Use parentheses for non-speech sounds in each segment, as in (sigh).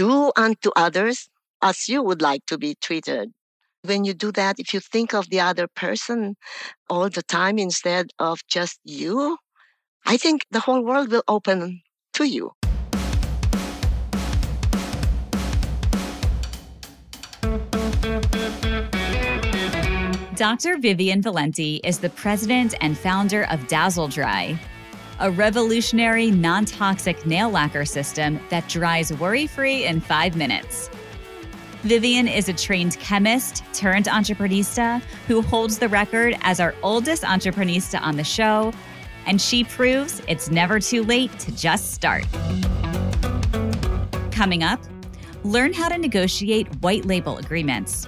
do unto others as you would like to be treated. When you do that, if you think of the other person all the time instead of just you, I think the whole world will open to you. Dr. Vivian Valenty is the president and founder of Dazzle Dry, a revolutionary non toxic nail lacquer system that dries worry free in five minutes. Vivian is a trained chemist turned entreprenista who holds the record as our oldest entreprenista on the show, and she proves it's never too late to just start. Coming up, learn how to negotiate white label agreements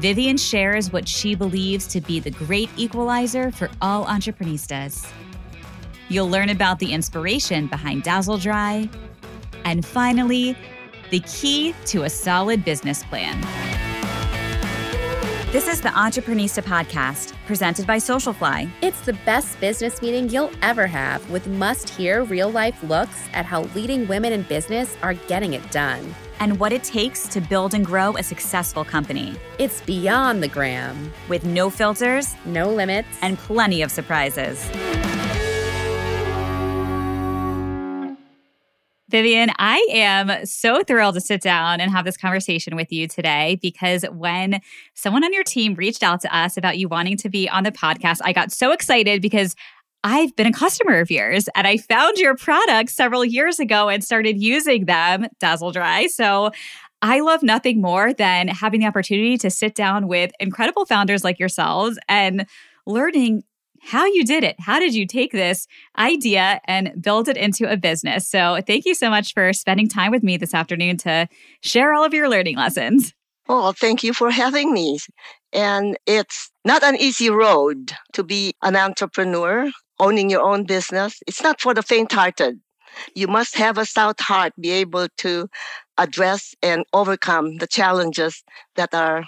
Vivian shares what she believes to be the great equalizer for all entreprenistas. You'll learn about the inspiration behind Dazzle Dry. And finally, the key to a solid business plan. This is the Entreprenista Podcast, presented by Socialfly. It's the best business meeting you'll ever have with must hear real life looks at how leading women in business are getting it done and what it takes to build and grow a successful company. It's beyond the gram, with no filters, no limits, and plenty of surprises. Vivian, I am so thrilled to sit down and have this conversation with you today because when someone on your team reached out to us about you wanting to be on the podcast, I got so excited because I've been a customer of yours and I found your products several years ago and started using them, Dazzle Dry. So I love nothing more than having the opportunity to sit down with incredible founders like yourselves and learning how you did it. How did you take this idea and build it into a business? So, thank you so much for spending time with me this afternoon to share all of your learning lessons. Oh, thank you for having me. And it's not an easy road to be an entrepreneur owning your own business. It's not for the faint hearted. You must have a stout heart, be able to address and overcome the challenges that are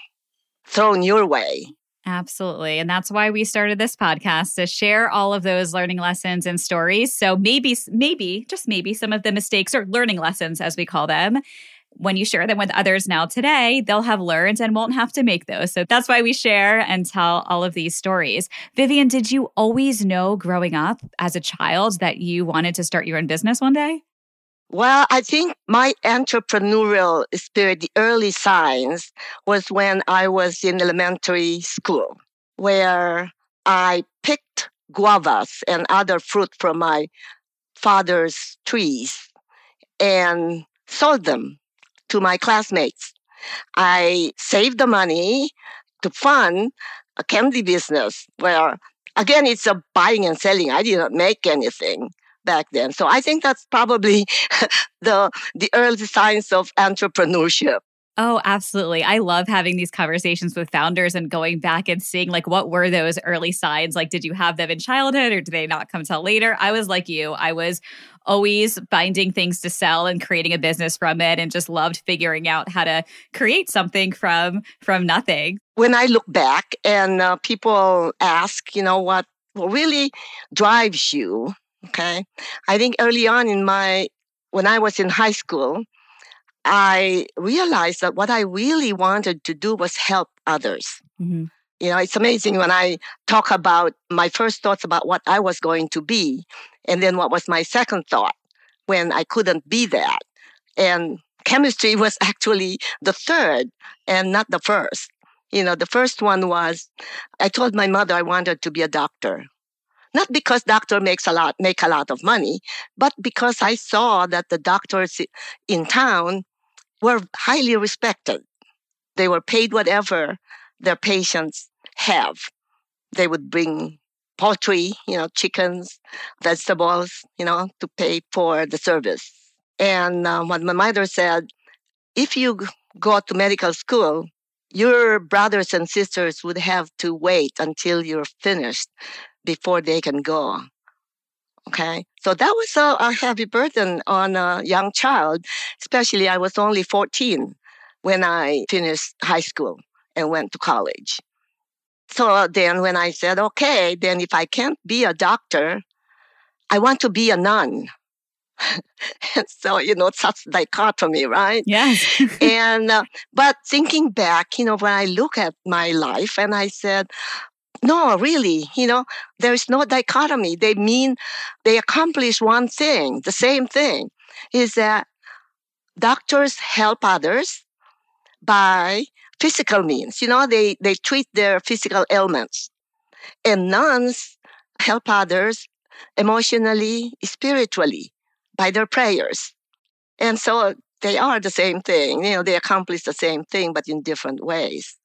thrown your way. Absolutely. And that's why we started this podcast to share all of those learning lessons and stories. So maybe, maybe, just maybe some of the mistakes or learning lessons, as we call them, when you share them with others now today, they'll have learned and won't have to make those. So that's why we share and tell all of these stories. Vivian, did you always know growing up as a child that you wanted to start your own business one day? Well, I think my entrepreneurial spirit, the early signs, was when I was in elementary school, where I picked guavas and other fruit from my father's trees and sold them to my classmates. I saved the money to fund a candy business where, again, it's a buying and selling. I did not make anything back then. So I think that's probably (laughs) the the early signs of entrepreneurship. Oh, absolutely. I love having these conversations with founders and going back and seeing like what were those early signs? Like, did you have them in childhood or did they not come till later? I was like you. I was always finding things to sell and creating a business from it and just loved figuring out how to create something from from nothing. When I look back and uh, people ask, you know, what really drives you, okay? I think early on in my when I was in high school, I realized that what I really wanted to do was help others. Mm-hmm. You know, it's amazing when I talk about my first thoughts about what I was going to be, and then what was my second thought when I couldn't be that. And chemistry (laughs) was actually the third and not the first. You know, the first one was I told my mother I wanted to be a doctor. Not because doctor makes a lot make a lot of money, but because I saw that the doctors in town were highly respected. They were paid whatever their patients have. They would bring poultry, you know, chickens, vegetables, you know, to pay for the service. And uh, what my mother said, if you go to medical school, your brothers and sisters would have to wait until you're finished before they can go. Okay. So that was a, a heavy burden on a young child, especially I was only 14 when I finished high school and went to college. So then when I said, okay, then if I can't be a doctor, I want to be a nun. and (laughs) so, you know, such dichotomy, right? Yes. (laughs) and, uh, but thinking back, you know, when I look at my life and I said, no, really, you know, there's no dichotomy. They mean they accomplish one thing, the same thing is that doctors help others by physical means. You know, they, they treat their physical ailments. And nuns help others emotionally, spiritually by their prayers. And so they are the same thing. You know, they accomplish the same thing, but in different ways.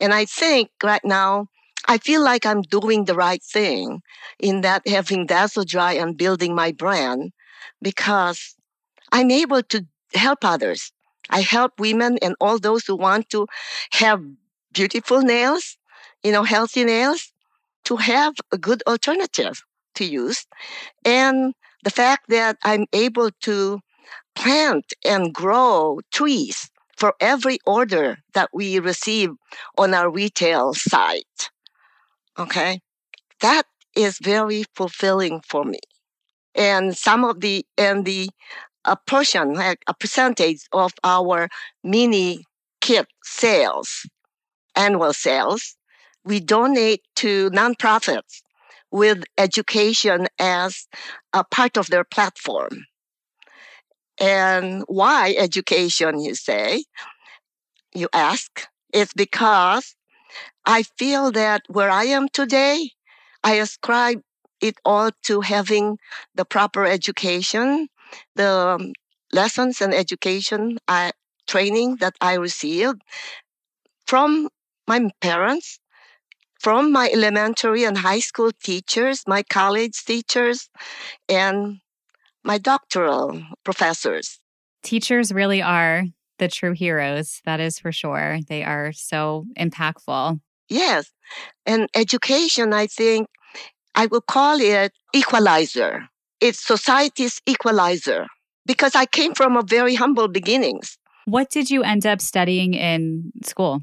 And I think right now, I feel like I'm doing the right thing in that having Dazzle Dry and building my brand because I'm able to help others. I help women and all those who want to have beautiful nails, you know, healthy nails, to have a good alternative to use. And the fact that I'm able to plant and grow trees for every order that we receive on our retail site. Okay. That is very fulfilling for me. And some of the, and the, a portion, like a percentage of our mini kit sales, annual sales, we donate to nonprofits with education as a part of their platform. And why education, you say? You ask. It's because I feel that where I am today, I ascribe it all to having the proper education, the um, lessons and education I, training that I received from my parents, from my elementary and high school teachers, my college teachers, and my doctoral professors. Teachers really are the true heroes. That is for sure. They are so impactful. Yes. And education, I think, I would call it equalizer. It's society's equalizer because I came from a very humble beginnings. What did you end up studying in school?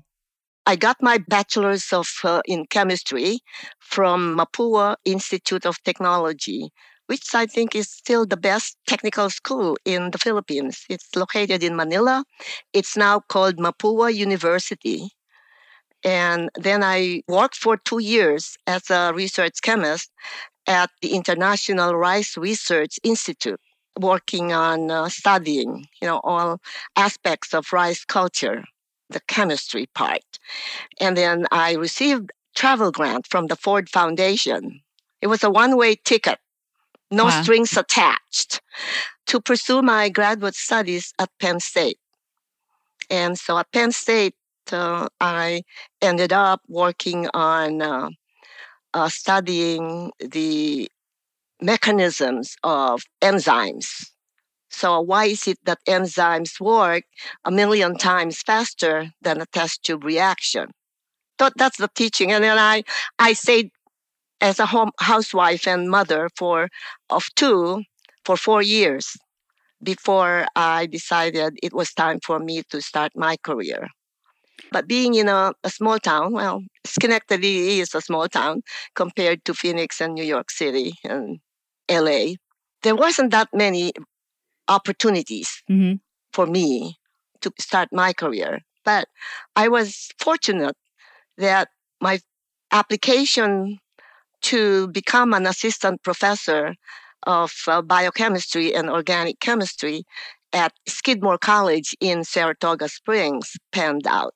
I got my bachelor's of uh, in chemistry from Mapua Institute of Technology, which I think is still the best technical school in the Philippines. It's located in Manila. It's now called Mapua University. And then I worked for two years as a research chemist at the International Rice Research Institute, working on uh, studying, you know, all aspects of rice culture the chemistry part. And then I received travel grant from the Ford Foundation. It was a one-way ticket, no wow. strings attached, to pursue my graduate studies at Penn State. And so at Penn State, uh, I ended up working on uh, uh, studying the mechanisms of enzymes so why is it that enzymes work a million times faster than a test tube reaction? So that's the teaching. And then I, I stayed as a home housewife and mother for of two for four years before I decided it was time for me to start my career. But being in a, a small town, well, Schenectady is a small town compared to Phoenix and New York City and LA. There wasn't that many opportunities mm-hmm. for me to start my career. But I was fortunate that my application to become an assistant professor of uh, biochemistry and organic chemistry at Skidmore College in Saratoga Springs panned out.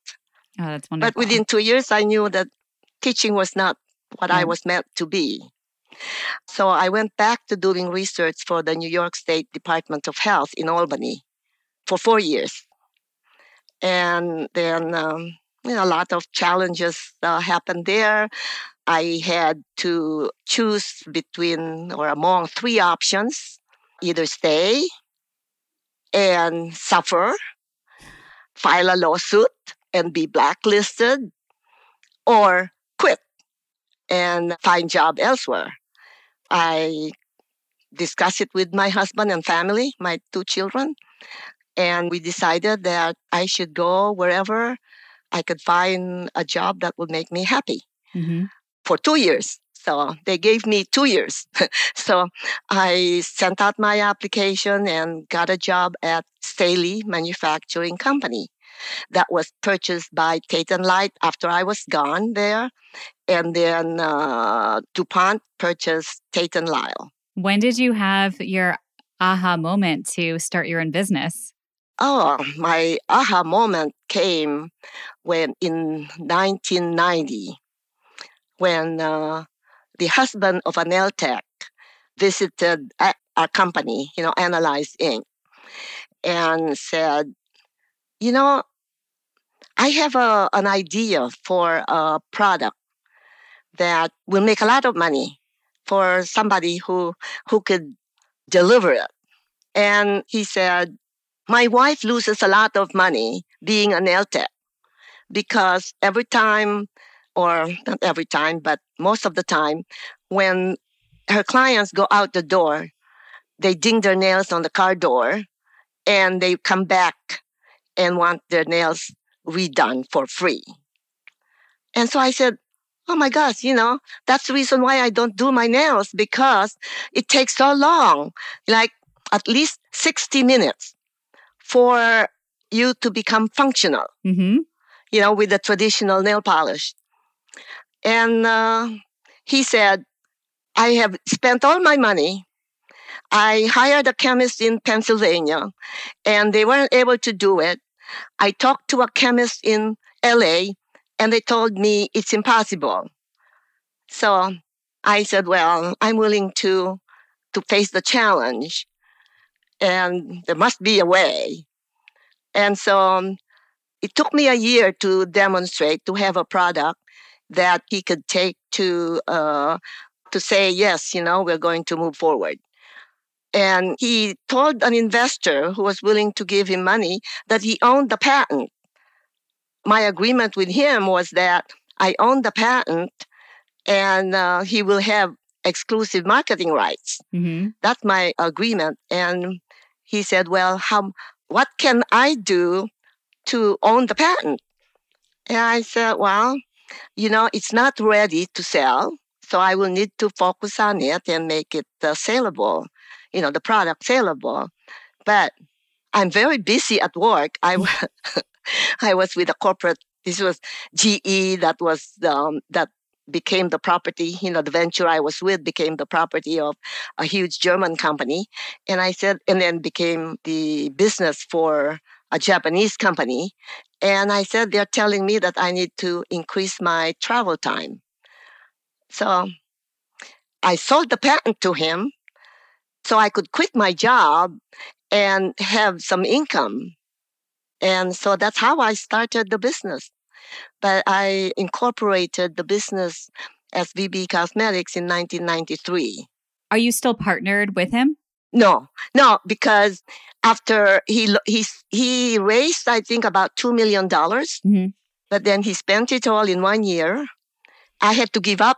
Oh, that's wonderful. But within two years, I knew that teaching was not what mm. I was meant to be. So I went back to doing research for the New York State Department of Health in Albany for four years. And then um, you know, a lot of challenges uh, happened there. I had to choose between or among three options either stay and suffer, file a lawsuit and be blacklisted, or quit and find job elsewhere. I discussed it with my husband and family, my two children, and we decided that I should go wherever I could find a job that would make me happy mm-hmm. For two years. So they gave me two years. (laughs) so I sent out my application and got a job at Staley Manufacturing Company that was purchased by Tate and Lyle after I was gone there. And then uh, DuPont purchased Tate and Lyle. When did you have your aha moment to start your own business? Oh, my aha moment came when in 1990, when uh, the husband of a nail tech visited our company, you know, Analyze Inc., and said, you know, I have a, an idea for a product that will make a lot of money for somebody who who could deliver it. And he said, My wife loses a lot of money being an nail tech because every time, or not every time, but most of the time, when her clients go out the door, they ding their nails on the car door and they come back and want their nails redone for free. And so I said, Oh my gosh, you know, that's the reason why I don't do my nails because it takes so long, like at least 60 minutes for you to become functional, mm-hmm. you know, with the traditional nail polish. And uh, he said, I have spent all my money. I hired a chemist in Pennsylvania and they weren't able to do it. I talked to a chemist in LA and they told me it's impossible. So I said, well, I'm willing to, to face the challenge and there must be a way. And so um, it took me a year to demonstrate, to have a product that he could take to, uh, to say, yes, you know, we're going to move forward. And he told an investor who was willing to give him money that he owned the patent. My agreement with him was that I own the patent and uh, he will have exclusive marketing rights. Mm-hmm. That's my agreement. And he said, Well, how, what can I do to own the patent? And I said, Well, you know, it's not ready to sell. So I will need to focus on it and make it uh, saleable you know, the product saleable. But I'm very busy at work. I, (laughs) (laughs) I was with a corporate, this was GE that was, um, that became the property, you know, the venture I was with became the property of a huge German company. And I said, and then became the business for a Japanese company. And I said, they're telling me that I need to increase my travel time. So I sold the patent to him so I could quit my job and have some income. And so that's how I started the business. But I incorporated the business as VB Cosmetics in 1993. Are you still partnered with him? No, no, because after he he he raised, I think about two million dollars, mm-hmm. but then he spent it all in one year. I had to give up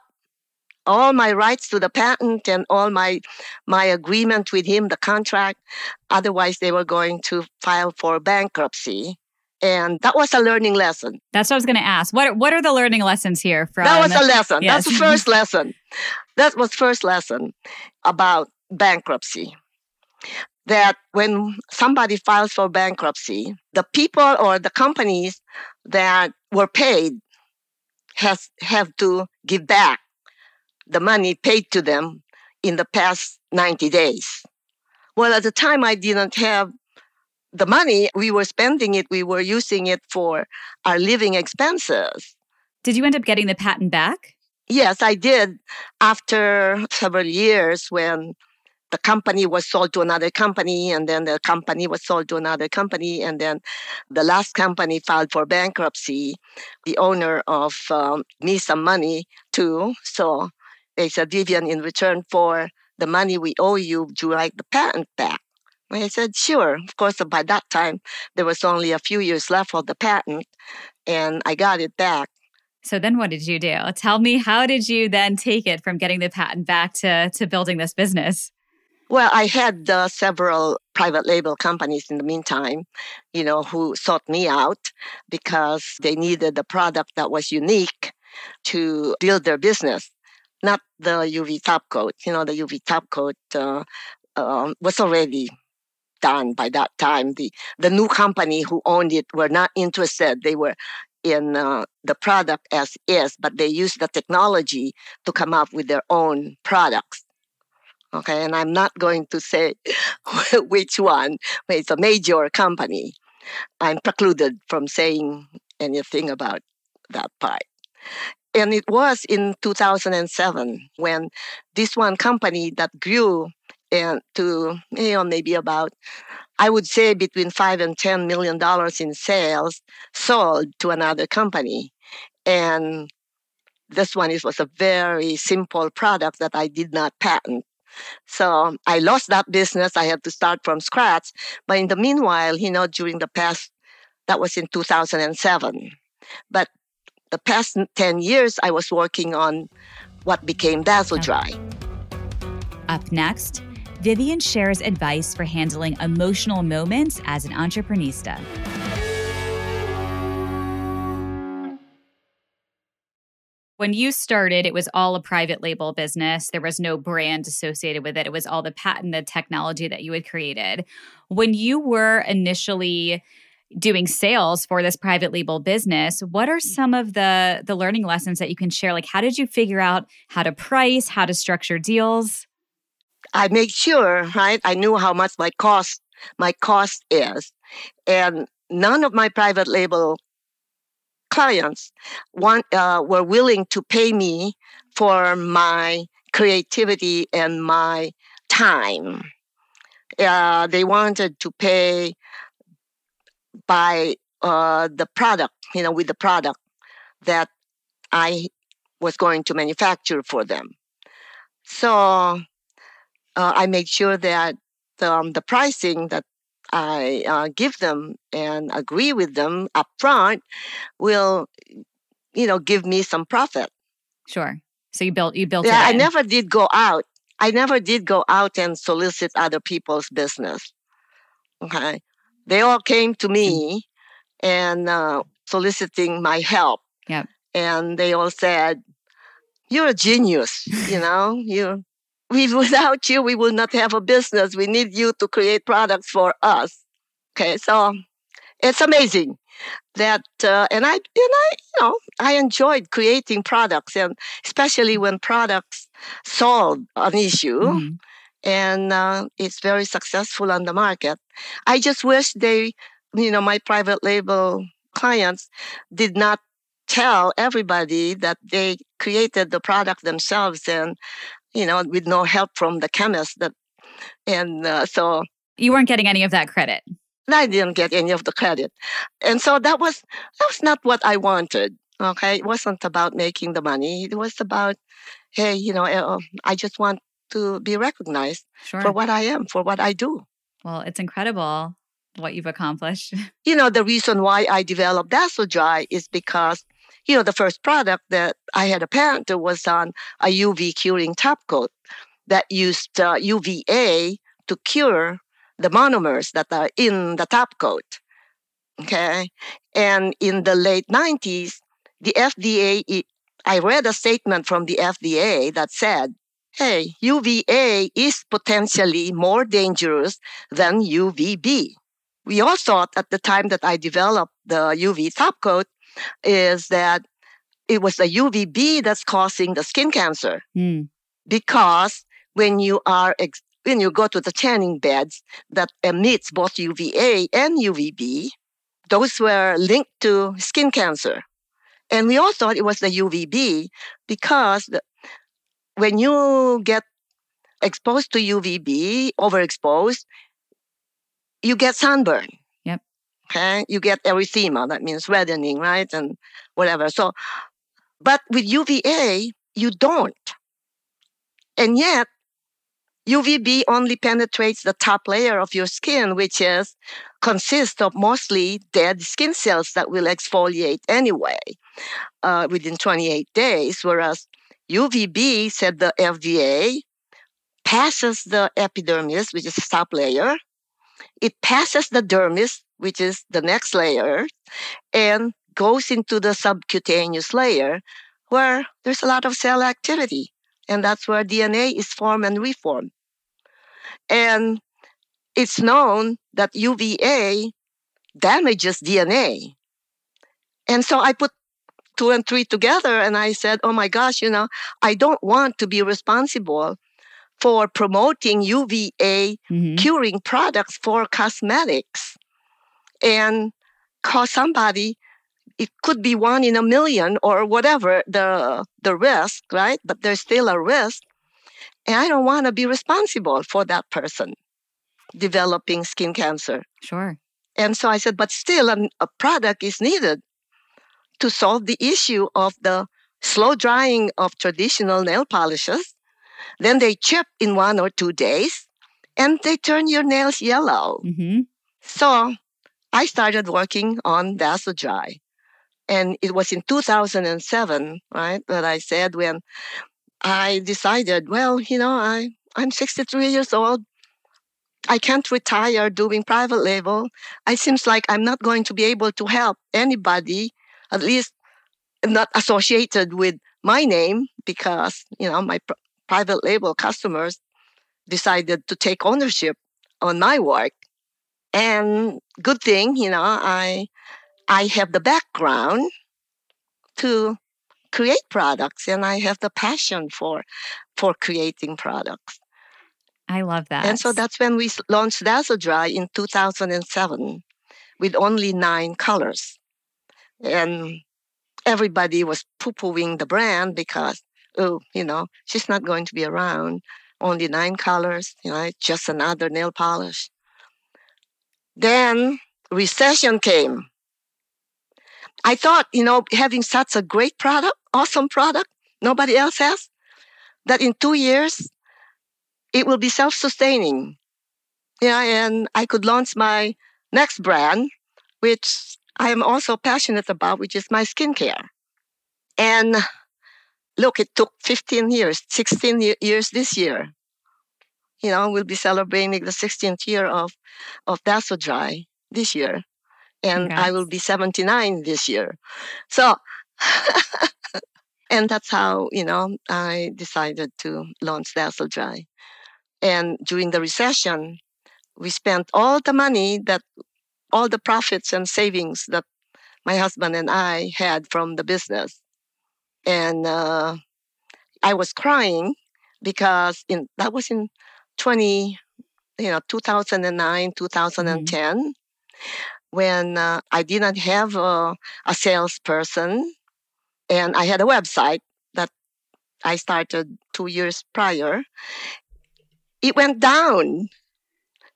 all my rights to the patent and all my my agreement with him, the contract. Otherwise, they were going to file for bankruptcy. And that was a learning lesson. That's what I was going to ask. What what are the learning lessons here from? That was a lesson. Yes. That's the first (laughs) lesson. That was first lesson about bankruptcy. That when somebody files for bankruptcy, the people or the companies that were paid has have to give back the money paid to them in the past 90 days. Well, at the time, I didn't have the money. We were spending it, we were using it for our living expenses. Did you end up getting the patent back? Yes, I did after several years when the company was sold to another company and then the company was sold to another company and then the last company filed for bankruptcy the owner of um, me some money too so they said, Vivian, in return for the money we owe you, would you like the patent back? I said, sure. Of course, by that time, there was only a few years left of the patent, and I got it back. So then what did you do? Tell me, how did you then take it from getting the patent back to, to building this business? Well, I had uh, several private label companies in the meantime, you know, who sought me out because they needed a product that was unique to build their business. not the UV top coat. You know, the UV top coat uh, uh, was already done by that time. The the new company who owned it were not interested. They were in uh, the product as is, but they used the technology to come up with their own products. Okay, and I'm not going to say (laughs) which one, but it's a major company. I'm precluded from saying anything about that part. And it was in 2007 when this one company that grew and to you know maybe about I would say between five and ten million dollars in sales sold to another company, and this one was a very simple product that I did not patent. So um, I lost that business. I had to start from scratch. But in the meanwhile, you know, during the past, that was in 2007. But the past 10 years, I was working on what became Dazzle Dry. Up next, Vivian shares advice for handling emotional moments as an entreprenista. When you started, it was all a private label business. There was no brand associated with it. It was all the patented technology that you had created. When you were initially doing sales for this private label business what are some of the the learning lessons that you can share like how did you figure out how to price how to structure deals I make sure, right? I knew how much my cost my cost is, and none of my private label clients want uh, were willing to pay me for my creativity and my time. Uh, they wanted to pay by uh, the product, you know, with the product that I was going to manufacture for them. So uh, I made sure that um, the pricing that I uh, give them and agree with them upfront will, you know, give me some profit. Sure. So you built you built. Yeah, I never did go out. I never did go out and solicit other people's business. Okay, they all came to me and uh, soliciting my help. Yeah, and they all said, "You're a genius. you know, you we, (laughs) without you, we will not have a business. We need you to create products for us. Okay, so it's amazing that, uh, and I, and I, you know, I enjoyed creating products, and especially when products solve an issue. Mm-hmm. And uh, it's very successful on the market. I just wish they, you know, my private label clients did not tell everybody that they created the product themselves and you know, with no help from the chemist. That, and uh, so you weren't getting any of that credit. I didn't get any of the credit, and so that was that was not what I wanted. Okay, it wasn't about making the money. It was about, hey, you know, uh, I just want to be recognized sure. for what I am, for what I do. Well, it's incredible what you've accomplished. (laughs) You know, the reason why I developed Dazzle Dry is because you know, the first product that I had a patent was on a UV curing top coat that used uh, UVA to cure the monomers that are in the top coat. Okay. And in the late 90s, the FDA, I read a statement from the FDA that said, hey, UVA is potentially more dangerous than UVB. We all thought at the time that I developed the UV top coat is that it was the UVB that's causing the skin cancer. Mm. Because when you are ex- when you go to the tanning beds that emits both UVA and UVB, those were linked to skin cancer. And we all thought it was the UVB because the, when you get exposed to UVB, overexposed, you get sunburn. Okay, you get erythema, that means reddening, right? And whatever. So, but with UVA, you don't. And yet, UVB only penetrates the top layer of your skin, which is consists of mostly dead skin cells that will exfoliate anyway uh, within 28 days. Whereas UVB, said the FDA, passes the epidermis, which is the top layer. It passes the dermis, which is the next layer, and goes into the subcutaneous layer where there's a lot of cell activity. And that's where DNA is formed and reformed. And it's known that UVA damages DNA. And so I put two and three together and I said, oh my gosh, you know, I don't want to be responsible for promoting UVA mm-hmm. curing products for cosmetics and cause somebody it could be one in a million or whatever the the risk right? But there's still a risk. And i don't want to be responsible for that person developing skin cancer. Sure. And so i said but still a, a product is needed to solve the issue of the slow drying of traditional nail polishes. Then they chip in one or two days and they turn your nails yellow. Mm-hmm. so i started working on dry and it was in 2007, right, that I said when I decided, well, you know, I, I'm 63 years old. I can't retire doing private label. It seems like I'm not going to be able to help anybody, at least not associated with my name, because, you know, my pr- private label customers decided to take ownership on my work. And good thing, you know, I I have the background to create products and I have the passion for for creating products. I love that. And so that's when we launched Dazzle Dry in 2007 with only nine colors. And everybody was poo-pooing the brand because, oh, you know, she's not going to be around. Only nine colors, you know, just another nail polish. Then recession came I thought, you know, having such a great product, awesome product, nobody else has, that in two years it will be self-sustaining. Yeah, and I could launch my next brand, which I am also passionate about, which is my skincare. And look, it took 15 years, 16 years this year. You know, we'll be celebrating the 16th year of, of Dazzle Dry this year and Congrats. I will be 79 this year. So, (laughs) and that's how, you know, I decided to launch Dazzle Dry. And during the recession, we spent all the money that, all the profits and savings that my husband and I had from the business. And uh, I was crying because in that was in 20, you know, 2009, 2010. Mm-hmm when uh, I didn't have a, a salesperson and I had a website that I started two years prior, it went down.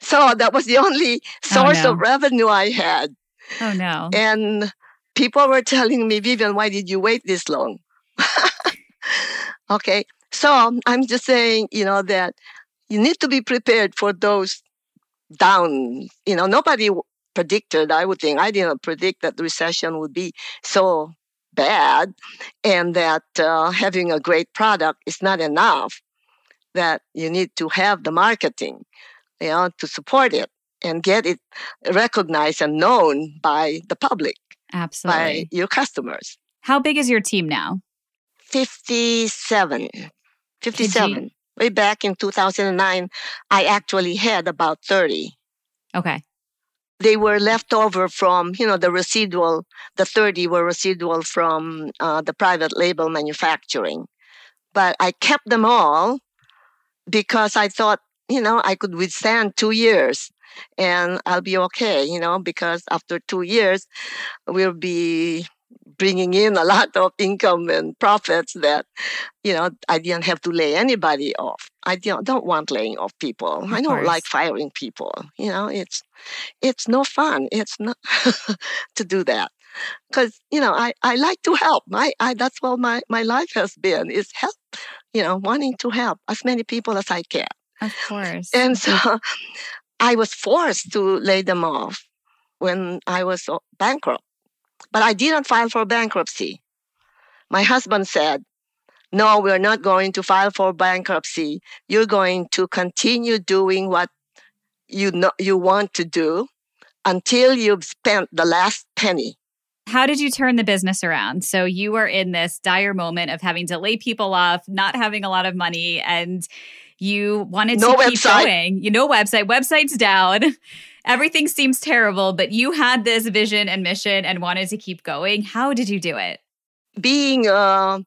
So that was the only oh, source oh, no. of revenue I had. Oh, no. And people were telling me, Vivian, why did you wait this long? (laughs) okay. So I'm just saying, you know, that you need to be prepared for those down. You know, nobody predicted, I would think, I didn't predict that the recession would be so bad and that uh, having a great product is not enough, that you need to have the marketing, you know, to support it and get it recognized and known by the public. Absolutely. By your customers. How big is your team now? 57. 57. Way back in 2009, I actually had about 30. Okay they were left over from you know the residual the 30 were residual from uh, the private label manufacturing but i kept them all because i thought you know i could withstand two years and i'll be okay you know because after two years we'll be bringing in a lot of income and profits that you know i didn't have to lay anybody off. I don't, don't want laying off people. Of i don't course. like firing people. You know it's it's no fun. It's not (laughs) to do that. Because you know I, I like to help. My I, that's what my, my life has been is help you know wanting to help as many people as i can. Of course. And so (laughs) i was forced to lay them off when i was bankrupt but I didn't file for bankruptcy. My husband said, No, we're not going to file for bankruptcy. You're going to continue doing what you know you want to do until you've spent the last penny. How did you turn the business around? So you were in this dire moment of having to lay people off, not having a lot of money, and you wanted no to keep website. going. You know, website, website's down. (laughs) Everything seems terrible, but you had this vision and mission and wanted to keep going. How did you do it? Being uh,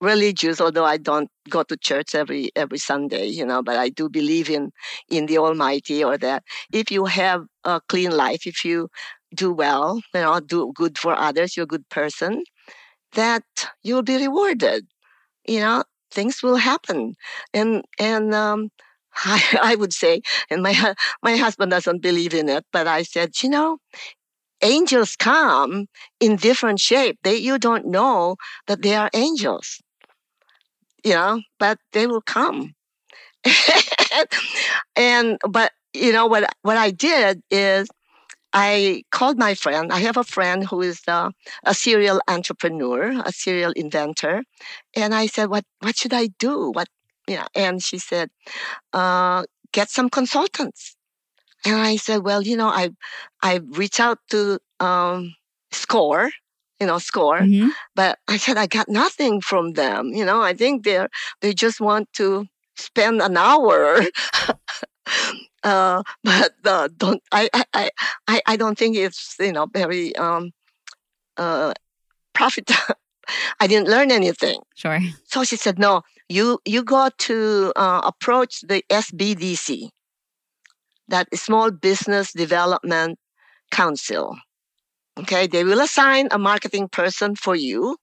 religious, although I don't go to church every every Sunday, you know, but I do believe in in the Almighty, or that if you have a clean life, if you do well, you know, do good for others, you're a good person, that you'll be rewarded. You know, things will happen, and and um, I, I would say, and my my husband doesn't believe in it, but I said, you know, angels come in different shape. They you don't know that they are angels, you know, but they will come. (laughs) and but you know what what I did is I called my friend. I have a friend who is uh, a serial entrepreneur, a serial inventor, and I said, "What what should I do? What know?" And she said, uh, "Get some consultants." And I said, "Well, you know, I I reached out to um, Score, you know, Score, Mm-hmm. but I said I got nothing from them. You know, I think they are they just want to spend an hour." (laughs) uh, but uh, don't I, I I I I don't think it's you know very um uh profit. (laughs) I didn't learn anything. Sure. So she said, "No, you you got to uh, approach the SBDC, that Small Business Development Council. Okay, they will assign a marketing person for you,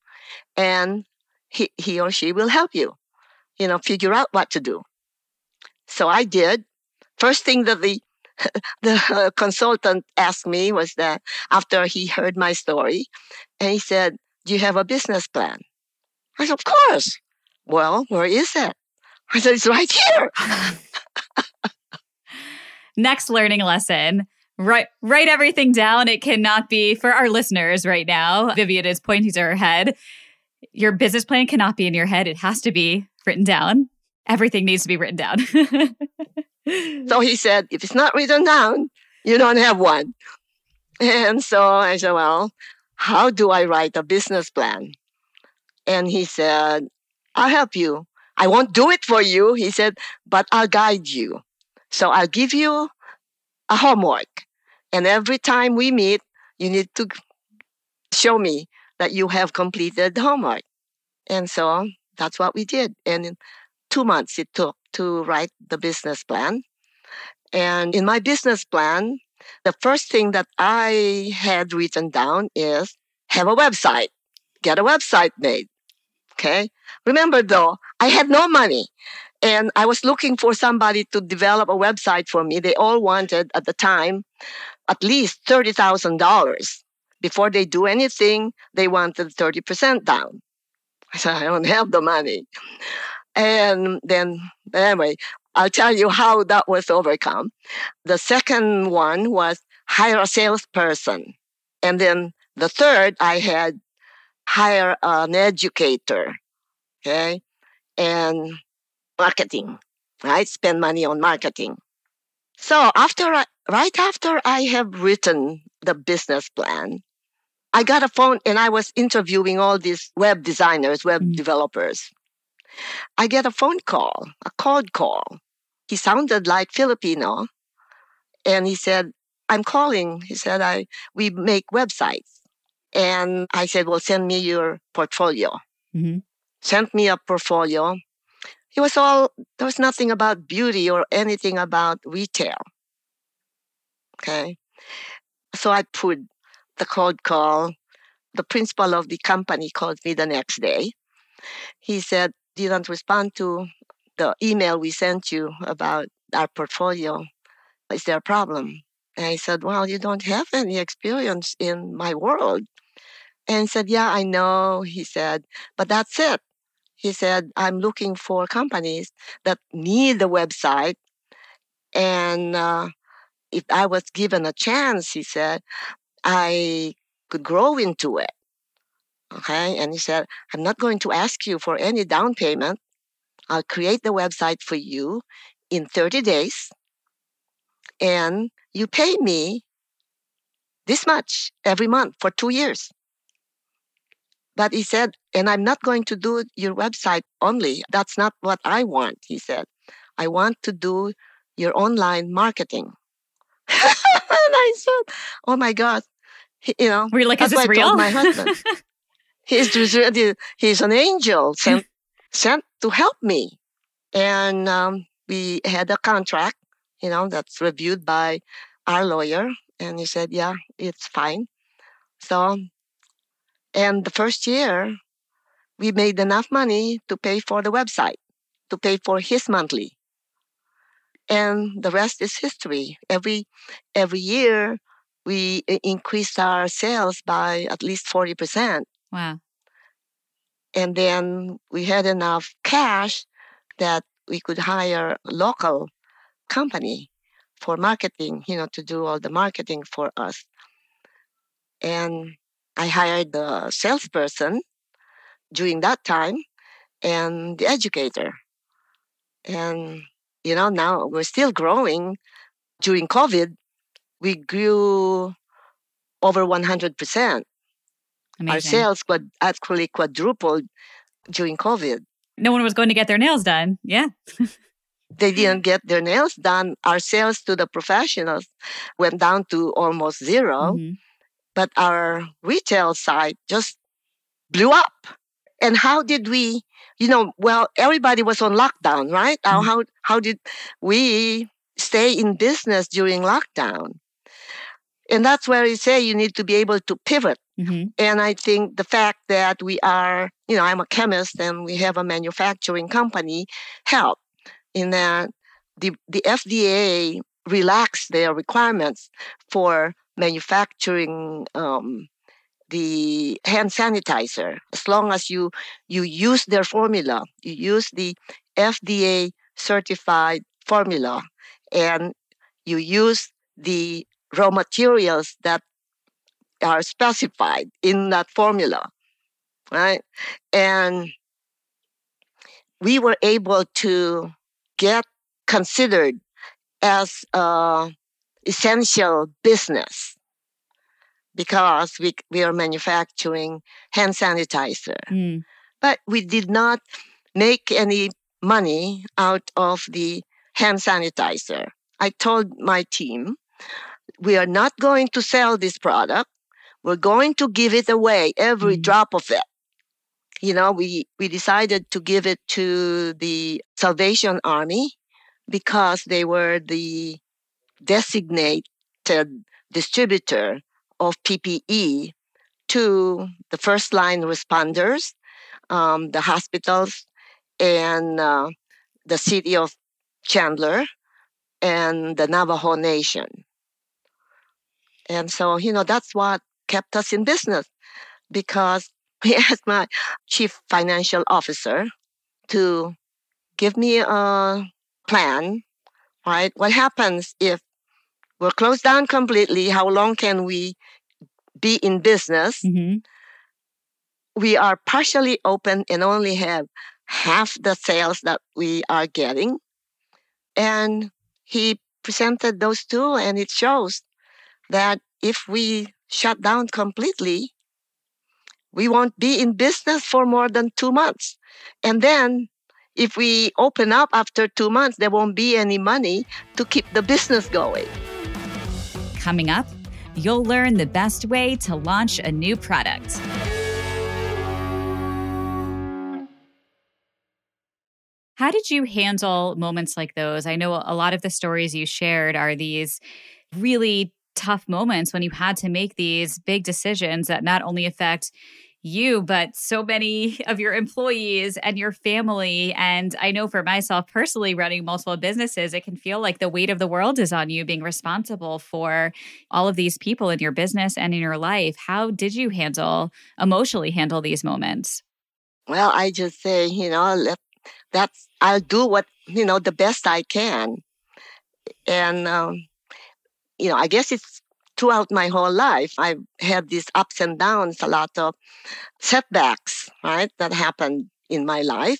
and he he or she will help you. You know, figure out what to do." So I did. First thing that the (laughs) the consultant asked me was that after he heard my story, and he said, "Do you have a business plan?" I said, "Of course." Well, where is it? I said, "It's right here." (laughs) Next learning lesson. Write write everything down. It cannot be for our listeners right now. Vivian is pointing to her head. Your business plan cannot be in your head. It has to be written down. Everything needs to be written down. (laughs) So he said, "If it's not written down, you don't have one." And so I said, "Well, how do I write a business plan?" And he said, "I'll help you. I won't do it for you," he said, "but I'll guide you. So I'll give you a homework, and every time we meet, you need to show me that you have completed the homework." And so that's what we did. And in two months it took to write the business plan. And in my business plan, the first thing that I had written down is have a website, get a website made. Okay. Remember though, I had no money and I was looking for somebody to develop a website for me. They all wanted at the time at least $30,000. Before they do anything, they wanted 30% down. (laughs) I said, I don't have the money. And then, anyway, I'll tell you how that was overcome. The second one was hire a salesperson. And then the third, I had hire an educator. Okay. And marketing, right? Spend money on marketing. So after, I, right after I have written the business plan, I got a phone and I was interviewing all these web designers, web Mm. developers. I get a phone call, a cold call. He sounded like Filipino. And he said, I'm calling. He said, I we make websites. And I said, Well, send me your portfolio. Mhm. Sent me a portfolio. It was all there was nothing about beauty or anything about retail. Okay. So I put the cold call. The principal of the company called me the next day. He said, didn't respond to the email we sent you about our portfolio. Is there a problem? And I said, Well, you don't have any experience in my world. And he said, Yeah, I know. He said, But that's it. He said, I'm looking for companies that need a website. And uh, if I was given a chance, he said, I could grow into it. Okay. And he said, I'm not going to ask you for any down payment. I'll create the website for you in 30 days. And you pay me this much every month for two years. But he said, and I'm not going to do your website only. That's not what I want, he said. I want to do your online marketing. (laughs) and I said, oh my God. He, you know, were you like, is this real? my husband. (laughs) he's, he's an angel sent, (laughs) sent to help me. And um, we had a contract, you know, that's reviewed by our lawyer. And he said, yeah, it's fine. So, and the first year, we made enough money to pay for the website, to pay for his monthly. And the rest is history. Every every year, we increased our sales by at least 40%. Wow. And then we had enough cash that we could hire a local company for marketing, you know, to do all the marketing for us. And I hired the salesperson during that time and the educator. And, you know, now we're still growing. During COVID, we grew over 100%. Amazing. Our sales quad- actually quadrupled during COVID. No one was going to get their nails done. Yeah. they (laughs) didn't get their nails done. Our sales to the professionals went down to almost 0 mm-hmm. but our retail side just blew up. And how did we, you know, well, everybody was on lockdown, right? Mm-hmm. How, how did we stay in business during lockdown? And that's where you say you need to be able to pivot. Mm-hmm. And I think the fact that we are, you know, I'm a chemist and we have a manufacturing company help in that the, the FDA relaxed their requirements for manufacturing um, the hand sanitizer as long as you you use their formula you use the fda certified formula and you use the raw materials that are specified in that formula, right? And we were able to get considered as essential business because we, we are manufacturing hand sanitizer. Mm. But we did not make any money out of the hand sanitizer. I told my team we are not going to sell this product. We're going to give it away, every mm-hmm. drop of it. You know, we, we decided to give it to the Salvation Army because they were the designated distributor of PPE to the first line responders, um, the hospitals, and uh, the city of Chandler and the Navajo Nation. And so, you know, that's what kept us in business because (laughs) we asked my chief financial officer to give me a plan, right? What happens if we're closed down completely? How long can we be in business? Mm-hmm. We are partially open and only have half the sales that we are getting. And he presented those two, and it shows that if we shut down completely, we won't be in business for more than two months. And then if we open up after two months, there won't be any money to keep the business going. Coming up, you'll learn the best way to launch a new product. How did you handle moments like those? I know a lot of the stories you shared are these really tough moments when you had to make these big decisions that not only affect you, but so many (laughs) of your employees and your family. And I know for myself personally, running multiple businesses, it can feel like the weight of the world is on you being responsible for all of these people in your business and in your life. How did you handle, emotionally handle these moments? Well, I just say, you know, that's, I'll do what, you know, the best I can. And, um, you know, I guess it's throughout my whole life. I've had these ups and downs, a lot of setbacks, right, that happened in my life.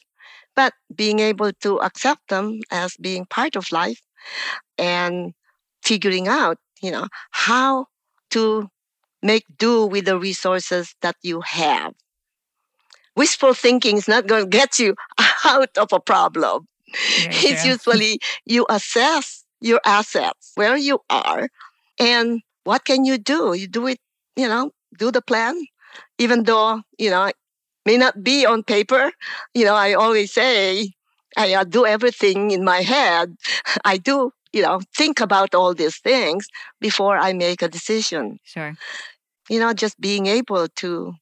But being able to accept them as being part of life and figuring out, you know, how to make do with the resources that you have. wishful thinking is not going to get you (laughs) out of a problem. Very It's true. usually you assess your assets, where you are, and what can you do? You do it, you know, do the plan, even though, you know, it may not be on paper. You know, I always say, I uh, do everything in my head. (laughs) I do, you know, think about all these things before I make a decision. Sure. You know, just being able to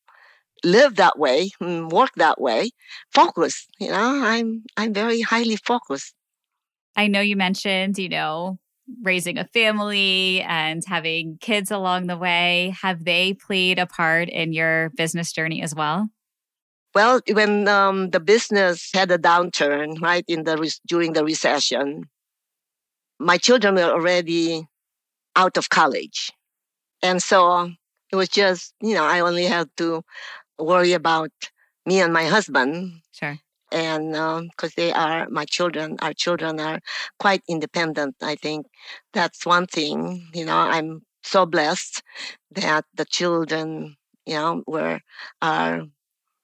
live that way, work that way, focus. You know, I'm I'm very highly focused. I know you mentioned, you know, raising a family and having kids along the way. Have they played a part in your business journey as well? Well, when um, the business had a downturn, right in the re- during the recession, my children were already out of college, and so it was just you know I only had to worry about me and my husband, Sure. And because they are my children, our children are quite independent. I think that's one thing. You know, I'm so blessed that the children, you know, were are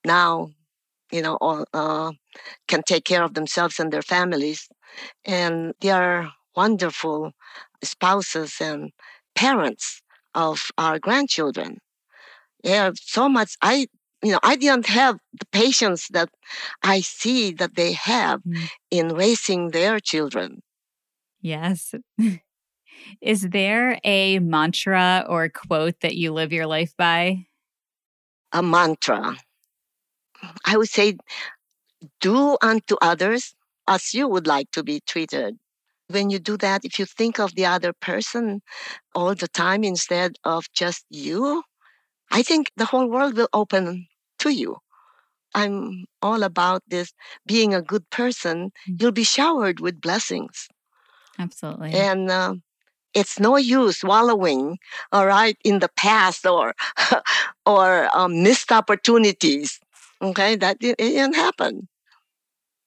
now, you know, all, uh, can take care of themselves and their families, and they are wonderful spouses and parents of our grandchildren. They have so much. I, you know, I didn't have the patience that I see that they have Mm. in raising their children. Yes. (laughs) Is there a mantra or quote that you live your life by? A mantra. I would say, do unto others as you would like to be treated. When you do that, if you think of the other person all the time instead of just you, I think the whole world will open to you. I'm all about this being a good person. Mm. You'll be showered with blessings. Absolutely. And uh, it's no use wallowing, all right, in the past or (laughs) or um, missed opportunities. Okay, that it didn't happen.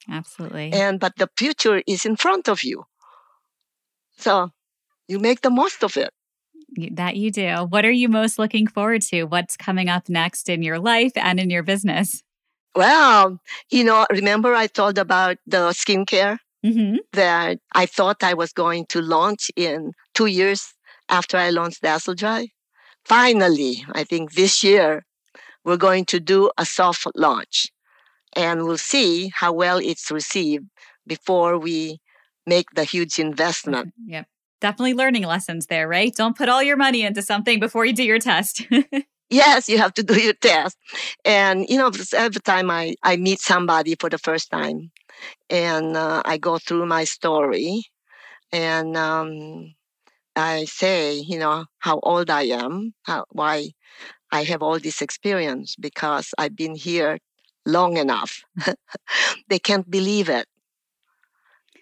Absolutely. And but the future is in front of you, so you make the most of it. That you do. What are you most looking forward to? What's coming up next in your life and in your business? Well, you know, remember I told about the skincare hmm that I thought I was going to launch in two years after I launched Dazzle Dry. Finally, I think this year we're going to do a soft launch and we'll see how well it's received before we make the huge investment. Yep. Definitely learning lessons there, right? Don't put all your money into something before you do your test. (laughs) Yes, you have to do your test. And, you know, every time I, I meet somebody for the first time and uh, I go through my story and um, I say, you know, how old I am, how, why I have all this experience because I've been here long enough. (laughs) they can't believe it.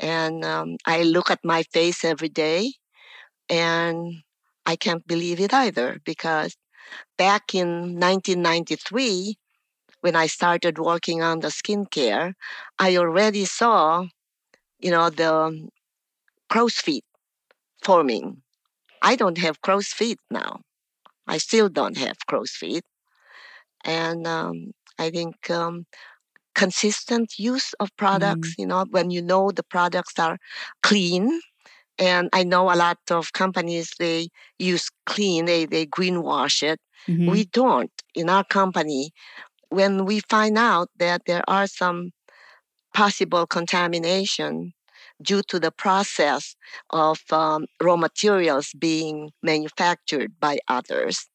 And um, I look at my face every day and I can't believe it either because back in 1993, when I started working on the skincare, I already saw, you know, the crow's feet forming. I don't have crow's feet now. I still don't have crow's feet. And um, I think um, consistent use of products, you know, when you know the products are clean. And I know a lot of companies, they use clean, they, they greenwash it. Mhm. We don't in our company. When we find out that there are some possible contamination due to the process of um, raw materials being manufactured by others,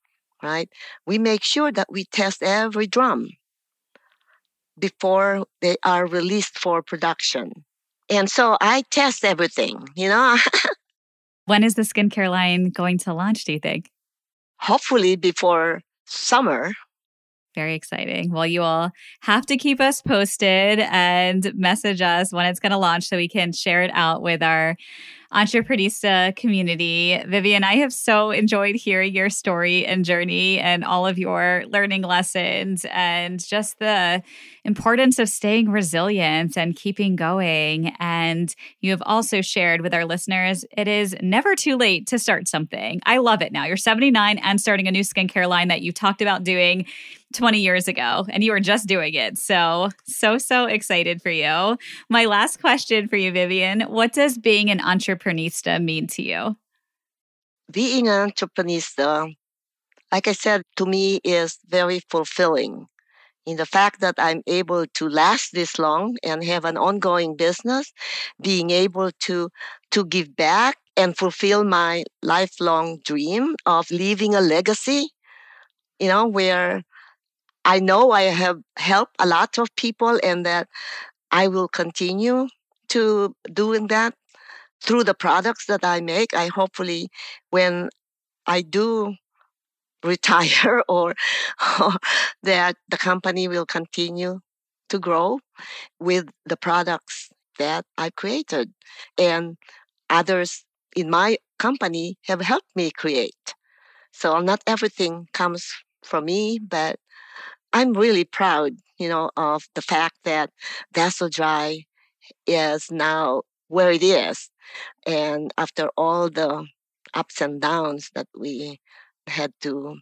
right? We make sure that we test every drum before they are released for production. And so I test everything, you know, (laughs) when is the skincare line going to launch, do you think? hopefully before summer. Very exciting. Well, you all have to keep us posted and message us when it's going to launch so we can share it out with our Entreprenista community. Vivian, I have so enjoyed hearing your story and journey and all of your learning lessons and just the importance of staying resilient and keeping going. And you have also shared with our listeners it is never too late to start something. I love it now. You're 79 and starting a new skincare line that you talked about doing 20 years ago and you were just doing it. So, so, so excited for you. My last question for you, Vivian What does being an Entreprenista mean to you? Being an Entreprenista, like I said, to me is very fulfilling in the fact that I'm able to last this long and have an ongoing business, being able to to give back and fulfill my lifelong dream of leaving a legacy, you know, where I know I have helped a lot of people and that I will continue to doing that through the products that I make. I hopefully when I do retire (laughs) or, that the company will continue to grow with the products that I created and others in my company have helped me create. So not everything comes from me, but I'm really proud, you know, of the fact that Dazzle Dry is now where it is. And after all the ups and downs that we had to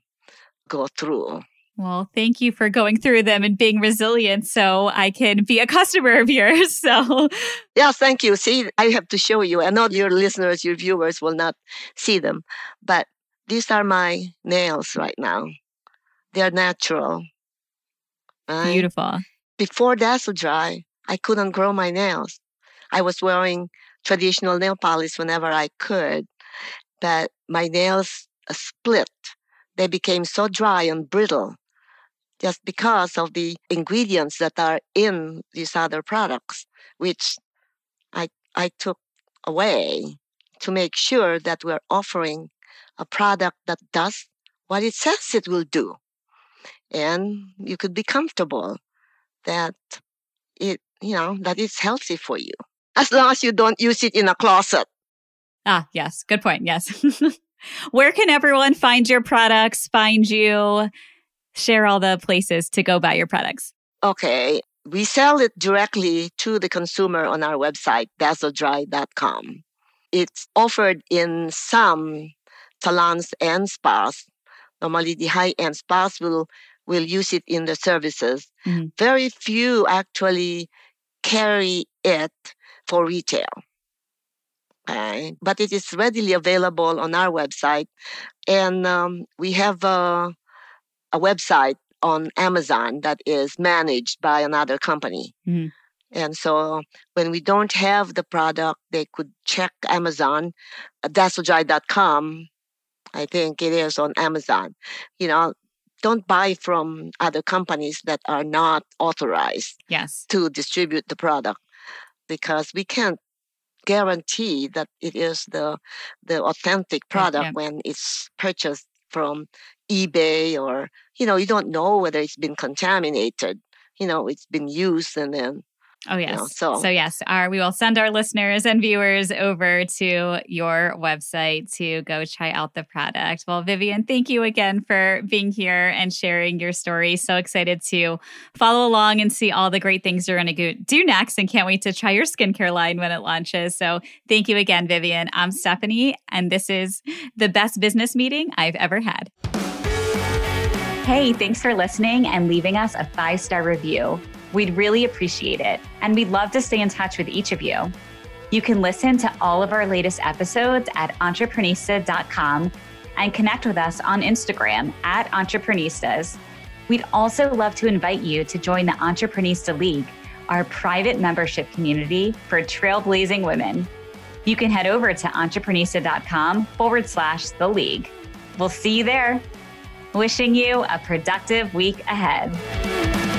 go through. Well, thank you for going through them and being resilient so I can be a customer of yours. (laughs) So, yeah, thank you. See, I have to show you. I know your listeners, your viewers will not see them, but these are my nails right now. They're natural. Right? Beautiful. Before Dazzle Dry, I couldn't grow my nails. I was wearing traditional nail polish whenever I could, but my nails uh, split. They became so dry and brittle just because of the ingredients that are in these other products, which I, I took away to make sure that we're offering a product that does what it says it will do and you could be comfortable that it you know that it's healthy for you as long as you don't use it in a closet. Ah yes good point yes. (laughs) Where can everyone find your products find you share all the places to go buy your products? Okay we sell it directly to the consumer on our website dazzledry.com it's offered in some salons and spas. Normally the high-end spas will will use it in the services. Mm-hmm. Very few actually carry it for retail. Okay. But it is readily available on our website. And um, we have a, a, website on Amazon that is managed by another company. Mm-hmm. And so when we don't have the product, they could check Amazon, uh, dazzledry.com. I think it is on Amazon. You know, don't buy from other companies that are not authorized yes. to distribute the product because we can't guarantee that it is the the authentic product yeah. when it's purchased from eBay or you know you don't know whether it's been contaminated you know it's been used and then Oh yes. You know, so so yes, our we will send our listeners and viewers over to your website to go try out the product. Well, Vivian, thank you again for being here and sharing your story. So excited to follow along and see all the great things you're going to do next, and can't wait to try your skincare line when it launches. So thank you again, Vivian. I'm Stephanie, and this is the best business meeting I've ever had. Hey, thanks for listening and leaving us a five star review. We'd really appreciate it, and we'd love to stay in touch with each of you. You can listen to all of our latest episodes at entreprenista.com and connect with us on Instagram at entreprenistas. We'd also love to invite you to join the Entreprenista League, our private membership community for trailblazing women. You can head over to entreprenista.com forward slash the league. We'll see you there. Wishing you a productive week ahead.